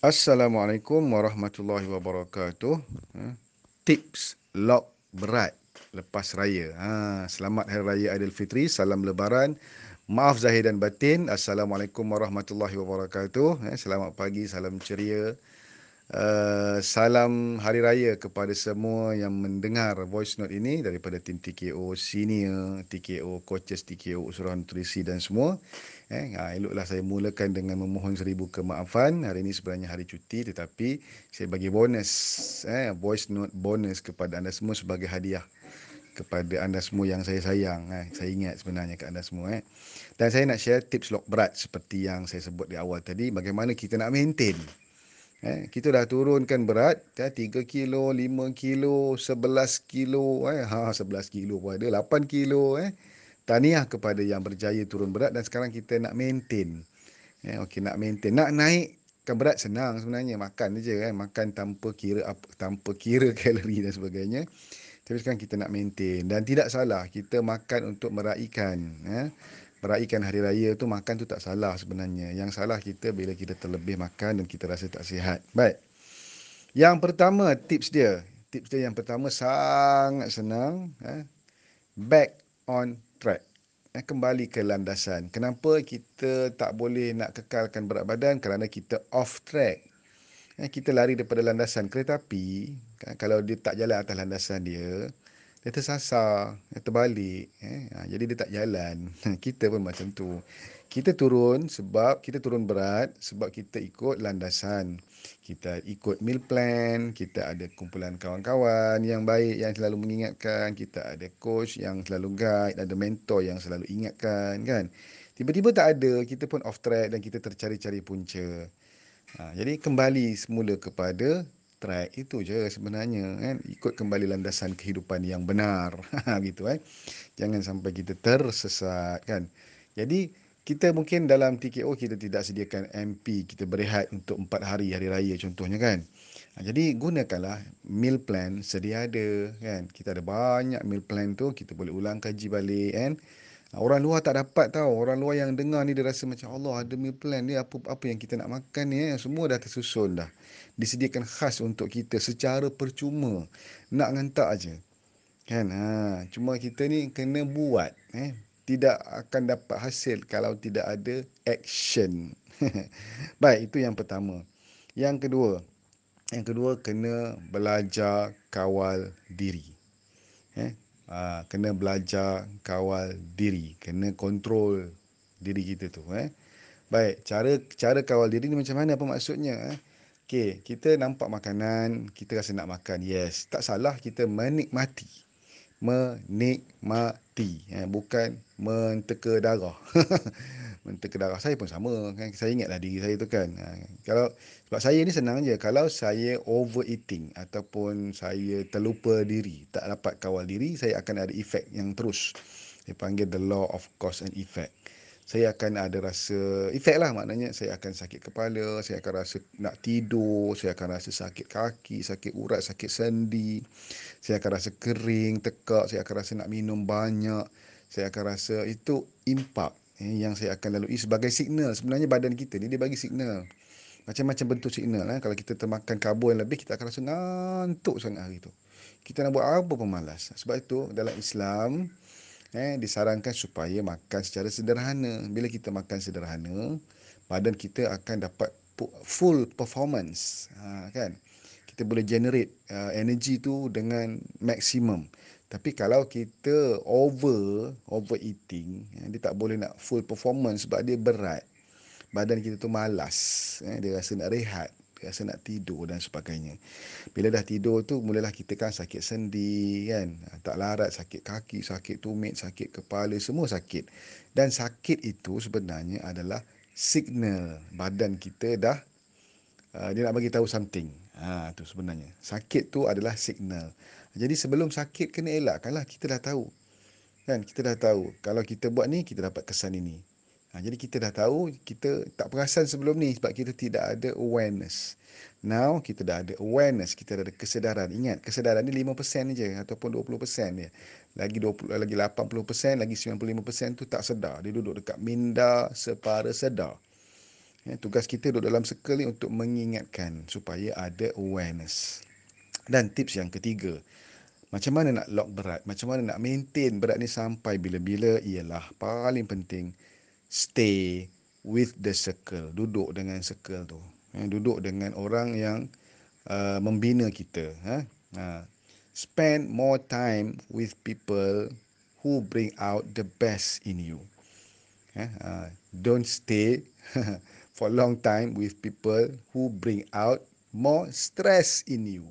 Assalamualaikum warahmatullahi wabarakatuh. Ha, Tips lock berat lepas raya. Ha, selamat Hari Raya Aidilfitri, salam lebaran. Maaf zahir dan batin. Assalamualaikum warahmatullahi wabarakatuh. Ha, selamat pagi, salam ceria. Uh, salam Hari Raya kepada semua yang mendengar voice note ini daripada tim TKO senior, TKO coaches, TKO usuran nutrisi dan semua. Eh, ha, eloklah saya mulakan dengan memohon seribu kemaafan. Hari ini sebenarnya hari cuti tetapi saya bagi bonus, eh, voice note bonus kepada anda semua sebagai hadiah kepada anda semua yang saya sayang. Eh. Saya ingat sebenarnya ke anda semua. Eh. Dan saya nak share tips lock berat seperti yang saya sebut di awal tadi. Bagaimana kita nak maintain Eh, kita dah turunkan berat ya, 3 kilo, 5 kilo, 11 kilo, eh, ha, 11 kilo pun ada, 8 kilo. Eh. Tahniah kepada yang berjaya turun berat dan sekarang kita nak maintain. Eh, okay, nak maintain. Nak naikkan berat senang sebenarnya. Makan je. Eh. Makan tanpa kira apa, tanpa kira kalori dan sebagainya. Tapi sekarang kita nak maintain. Dan tidak salah kita makan untuk meraihkan. Eh meraihkan hari raya tu makan tu tak salah sebenarnya. Yang salah kita bila kita terlebih makan dan kita rasa tak sihat. Baik. Yang pertama tips dia. Tips dia yang pertama sangat senang. Eh. Back on track. Eh, kembali ke landasan. Kenapa kita tak boleh nak kekalkan berat badan? Kerana kita off track. Eh, kita lari daripada landasan kereta api. Kan, kalau dia tak jalan atas landasan dia, dia tersasar, dia terbalik. Eh? Ha, jadi dia tak jalan. kita pun macam tu. Kita turun sebab kita turun berat sebab kita ikut landasan. Kita ikut meal plan, kita ada kumpulan kawan-kawan yang baik yang selalu mengingatkan, kita ada coach yang selalu guide, ada mentor yang selalu ingatkan kan. Tiba-tiba tak ada, kita pun off track dan kita tercari-cari punca. Ha, jadi kembali semula kepada track itu je sebenarnya kan? Ikut kembali landasan kehidupan yang benar. Gitu kan jangan sampai kita tersesat kan? Jadi kita mungkin dalam TKO kita tidak sediakan MP kita berehat untuk 4 hari hari raya contohnya kan? Ha, jadi gunakanlah meal plan sedia ada kan? Kita ada banyak meal plan tu kita boleh ulang kaji balik kan Orang luar tak dapat tahu. Orang luar yang dengar ni dia rasa macam Allah ada meal plan ni apa apa yang kita nak makan ni eh. Semua dah tersusun dah. Disediakan khas untuk kita secara percuma. Nak ngantak aja. Kan? Ha, cuma kita ni kena buat eh. Tidak akan dapat hasil kalau tidak ada action. Baik, itu yang pertama. Yang kedua, yang kedua kena belajar kawal diri. Eh, ha, kena belajar kawal diri, kena kontrol diri kita tu eh. Baik, cara cara kawal diri ni macam mana apa maksudnya eh? Okey, kita nampak makanan, kita rasa nak makan. Yes, tak salah kita menikmati. Menikmati, eh, bukan menteka darah. menteka darah saya pun sama kan. Saya ingatlah diri saya tu kan. Ha, kalau sebab saya ni senang je kalau saya overeating ataupun saya terlupa diri, tak dapat kawal diri, saya akan ada efek yang terus. Dia panggil the law of cause and effect. Saya akan ada rasa efek lah maknanya. Saya akan sakit kepala, saya akan rasa nak tidur, saya akan rasa sakit kaki, sakit urat, sakit sendi, saya akan rasa kering, tekak, saya akan rasa nak minum banyak, saya akan rasa itu impak eh, yang saya akan lalui sebagai signal. Sebenarnya badan kita ni dia bagi signal. Macam-macam bentuk signal eh. Kalau kita termakan karbo yang lebih Kita akan rasa ngantuk sangat hari tu. Kita nak buat apa pun malas Sebab itu dalam Islam eh, Disarankan supaya makan secara sederhana. Bila kita makan sederhana Badan kita akan dapat full performance. Ha, kan? Kita boleh generate uh, energy tu dengan maksimum tapi kalau kita over overeating, eh, dia tak boleh nak full performance sebab dia berat. Badan kita tu malas. Eh, dia rasa nak rehat rasa nak tidur dan sebagainya. Bila dah tidur tu mulalah kita kan sakit sendi kan? Tak larat sakit kaki sakit tumit sakit kepala semua sakit. Dan sakit itu sebenarnya adalah signal badan kita dah uh, dia nak bagi tahu something. Ha tu sebenarnya. Sakit tu adalah signal. Jadi sebelum sakit kena elakkanlah kita dah tahu. Kan? Kita dah tahu. Kalau kita buat ni kita dapat kesan ini Ha, jadi kita dah tahu, kita tak perasan sebelum ni sebab kita tidak ada awareness. Now, kita dah ada awareness, kita dah ada kesedaran. Ingat, kesedaran ni 5% je ataupun 20% dia. Lagi 20 lagi 80%, lagi 95% tu tak sedar. Dia duduk dekat minda separa sedar. Ya, tugas kita duduk dalam circle ni untuk mengingatkan supaya ada awareness. Dan tips yang ketiga, macam mana nak lock berat, macam mana nak maintain berat ni sampai bila-bila ialah paling penting stay with the circle duduk dengan circle tu eh, duduk dengan orang yang uh, membina kita eh. uh, spend more time with people who bring out the best in you eh. uh, don't stay for long time with people who bring out more stress in you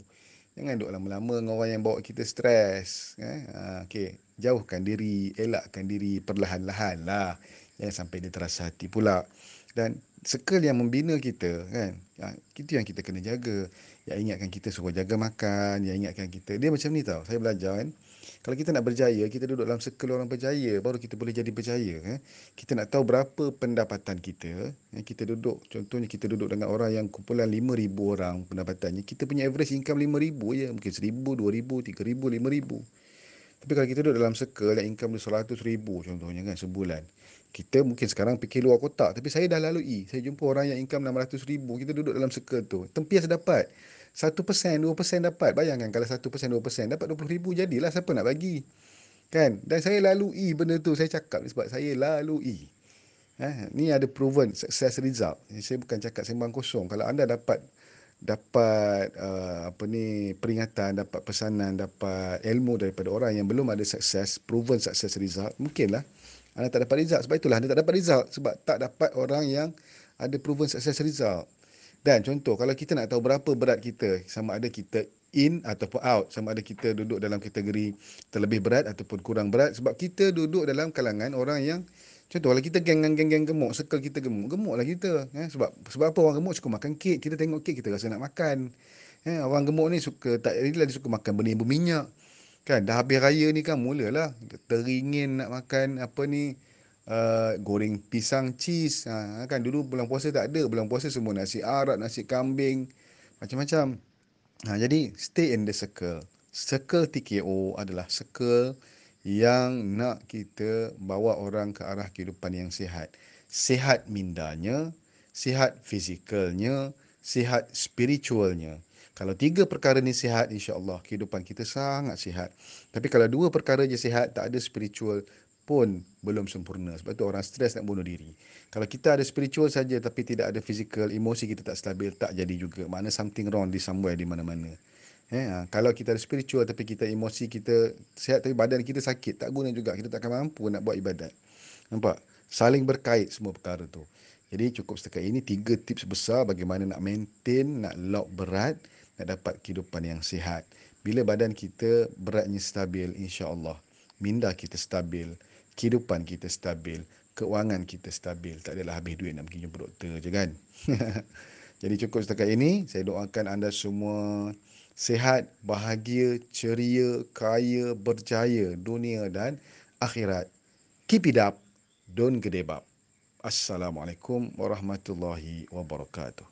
jangan duduk lama-lama dengan orang yang bawa kita stres eh. uh, okay. jauhkan diri elakkan diri perlahan-lahan lah Jangan sampai dia terasa hati pula. Dan circle yang membina kita kan. Ya, itu yang kita kena jaga. Yang ingatkan kita suruh jaga makan. Yang ingatkan kita. Dia macam ni tau. Saya belajar kan. Kalau kita nak berjaya, kita duduk dalam circle orang berjaya. Baru kita boleh jadi berjaya. Kan? Kita nak tahu berapa pendapatan kita. Yang kita duduk. Contohnya kita duduk dengan orang yang kumpulan 5,000 orang pendapatannya. Kita punya average income 5,000 je. Mungkin 1,000, 2,000, 3,000, 5,000. Tapi kalau kita duduk dalam circle yang income dia 100,000 contohnya kan sebulan kita mungkin sekarang fikir luar kotak tapi saya dah lalui. Saya jumpa orang yang income 600 ribu kita duduk dalam circle tu. Tempias dapat 1% 2% dapat. Bayangkan kalau 1% 2% dapat 20 ribu jadilah siapa nak bagi. Kan? Dan saya lalui benda tu saya cakap sebab saya lalui. Eh, ni ada proven success result. Saya bukan cakap sembang kosong. Kalau anda dapat dapat uh, apa ni peringatan dapat pesanan dapat ilmu daripada orang yang belum ada sukses proven success result mungkinlah anda tak dapat result. Sebab itulah anda tak dapat result. Sebab tak dapat orang yang ada proven success result. Dan contoh, kalau kita nak tahu berapa berat kita, sama ada kita in ataupun out, sama ada kita duduk dalam kategori terlebih berat ataupun kurang berat. Sebab kita duduk dalam kalangan orang yang, contoh kalau kita geng geng-geng gemuk, circle kita gemuk, gemuklah kita. Eh? Sebab sebab apa orang gemuk suka makan kek, kita tengok kek, kita rasa nak makan. Eh? Orang gemuk ni suka, tak really dia suka makan benda yang berminyak. Kan dah habis raya ni kan mulalah teringin nak makan apa ni uh, goreng pisang cheese. Ha, kan dulu bulan puasa tak ada. Bulan puasa semua nasi arak, nasi kambing, macam-macam. Ha, jadi stay in the circle. Circle TKO adalah circle yang nak kita bawa orang ke arah kehidupan yang sihat. Sihat mindanya, sihat fizikalnya, sihat spiritualnya. Kalau tiga perkara ni sihat, insya-Allah kehidupan kita sangat sihat. Tapi kalau dua perkara je sihat, tak ada spiritual pun belum sempurna. Sebab tu orang stres nak bunuh diri. Kalau kita ada spiritual saja tapi tidak ada physical, emosi kita tak stabil, tak jadi juga. Mana something wrong di somewhere di mana-mana. Eh, ha, kalau kita ada spiritual tapi kita emosi kita sihat tapi badan kita sakit, tak guna juga. Kita tak akan mampu nak buat ibadat. Nampak? Saling berkait semua perkara tu. Jadi cukup setakat ini tiga tips besar bagaimana nak maintain, nak lock berat nak dapat kehidupan yang sihat. Bila badan kita beratnya stabil, insya-Allah, minda kita stabil, kehidupan kita stabil, keuangan kita stabil. Tak adalah habis duit nak pergi jumpa doktor je kan. Jadi cukup setakat ini, saya doakan anda semua sihat, bahagia, ceria, kaya, berjaya dunia dan akhirat. Keep it up, don't gedebab. Assalamualaikum warahmatullahi wabarakatuh.